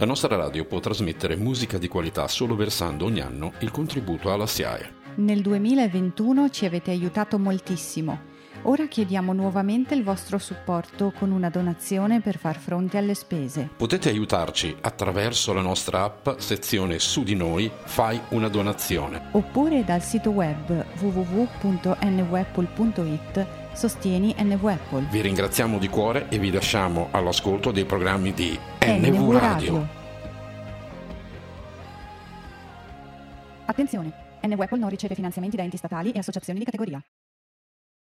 La nostra radio può trasmettere musica di qualità solo versando ogni anno il contributo alla SIAE. Nel 2021 ci avete aiutato moltissimo. Ora chiediamo nuovamente il vostro supporto con una donazione per far fronte alle spese. Potete aiutarci attraverso la nostra app sezione Su di noi Fai una donazione. Oppure dal sito web www.nwapple.it Sostieni NV Apple. Vi ringraziamo di cuore e vi lasciamo all'ascolto dei programmi di NV, NV Radio. Attenzione! NV Apple non riceve finanziamenti da enti statali e associazioni di categoria.